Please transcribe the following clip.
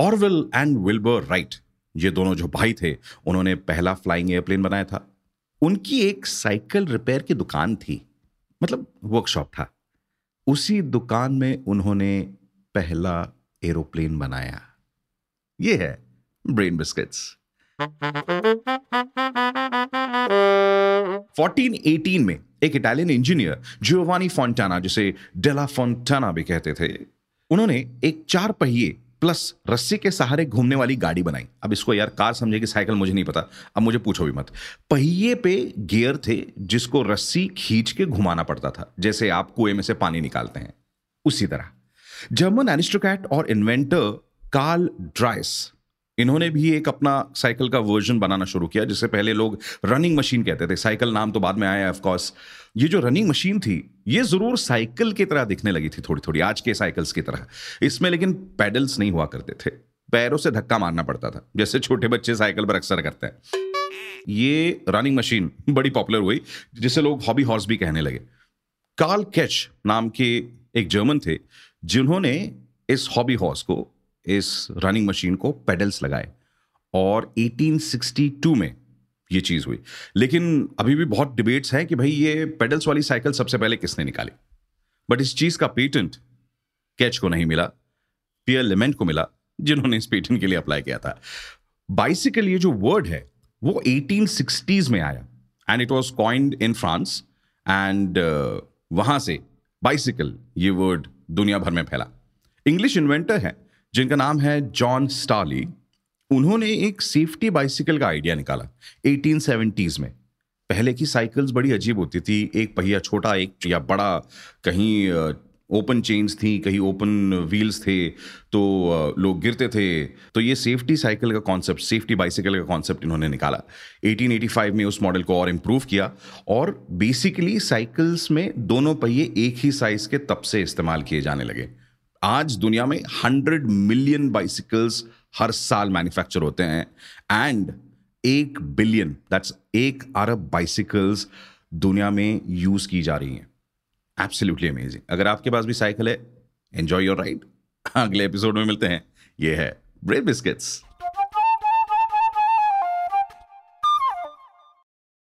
Orville and Wilbur right ये दोनों जो भाई थे, उन्होंने पहला फ्लाइंग एयरप्लेन बनाया था। उनकी एक साइकिल रिपेयर की दुकान थी मतलब वर्कशॉप था। उसी दुकान में उन्होंने पहला एरोप्लेन बनाया। ये है ब्रेन बिस्किट्स 1418 में एक इटालियन इंजीनियर जियोवानी फोंटाना जिसे डेला फोंटाना भी कहते थे, उन्होंने एक चार पहिए प्लस रस्सी के सहारे घूमने वाली गाड़ी बनाई। अब इसको यार कार समझे कि साइकिल मुझे नहीं पता। अब मुझे पूछो भी मत। पहिए पे गियर थे जिसको रस्सी खींच के घुमाना पड़ता था, जैसे आप कुएँ में से पानी निकालते हैं। उसी तरह। जर्मन एनिस्ट्रोकैट और इन्वेंटर कार्ल ड्राइस इन्होंने भी एक अपना साइकिल का वर्जन बनाना शुरू किया, जिससे पहले लोग रनिंग मशीन कहते थे। साइकिल नाम तो बाद में आया ऑफकोर्स ये जो रनिंग मशीन थी ये ज़रूर साइकिल की तरह दिखने लगी थी थोड़ी थोड़ी आज के साइकिल्स की तरह। इसमें लेकिन पैडल्स नहीं हुआ करते थे। पैरों से धक्का मारना पड़ता था, जैसे छोटे बच्चे साइकिल पर अक्सर करते हैं। ये रनिंग मशीन बड़ी पॉपुलर हुई, जिसे लोग हॉबी हॉर्स भी कहने लगे। कार्ल कैच नाम के एक जर्मन थे, जिन्होंने इस हॉबी हॉर्स को, इस रनिंग मशीन को पेडल्स लगाए और 1862 में ये चीज़ हुई। लेकिन अभी भी बहुत डिबेट्स हैं कि भाई ये पेडल्स वाली साइकिल सबसे पहले किसने निकाली? बट इस चीज़ का पेटेंट कैच को नहीं मिला पियर लिमेंट को मिला, जिन्होंने इस पेटेंट के लिए अप्लाई किया था। बाइसिकल ये जो वर्ड है, वो 1860s में आया। And it was coined in France and वहाँ से बाइसिकल ये वर्ड दुनिया भर में फैला। इंग्लिश इन्वेंटर है, जिनका नाम है जॉन स्टार्ली उन्होंने एक सेफ्टी बाइसिकल का आइडिया निकाला 1870s में। पहले की साइकिल्स बड़ी अजीब होती थी, एक पहिया छोटा, एक या बड़ा, कहीं ओपन चेन्स थी, कहीं ओपन व्हील्स थे तो लोग गिरते थे। तो ये सेफ्टी साइकिल का कॉन्सेप्ट सेफ्टी बाइसिकल का कॉन्सेप्ट इन्होंने निकाला। 1885 में उस मॉडल को और इम्प्रूव किया और बेसिकली साइकिल्स में दोनों पहिए एक ही साइज़ के तब से इस्तेमाल किए जाने लगे। आज दुनिया में हंड्रेड मिलियन बाइसिकल्स हर साल मैन्युफैक्चर होते हैं। एंड एक बिलियन दैट्स एक अरब बाइसिकल्स दुनिया में यूज़ की जा रही हैं। एब्सोल्युटली अमेजिंग अगर आपके पास भी साइकिल है एंजॉय योर राइड अगले एपिसोड में मिलते हैं। ये है ब्रेड बिस्किट्स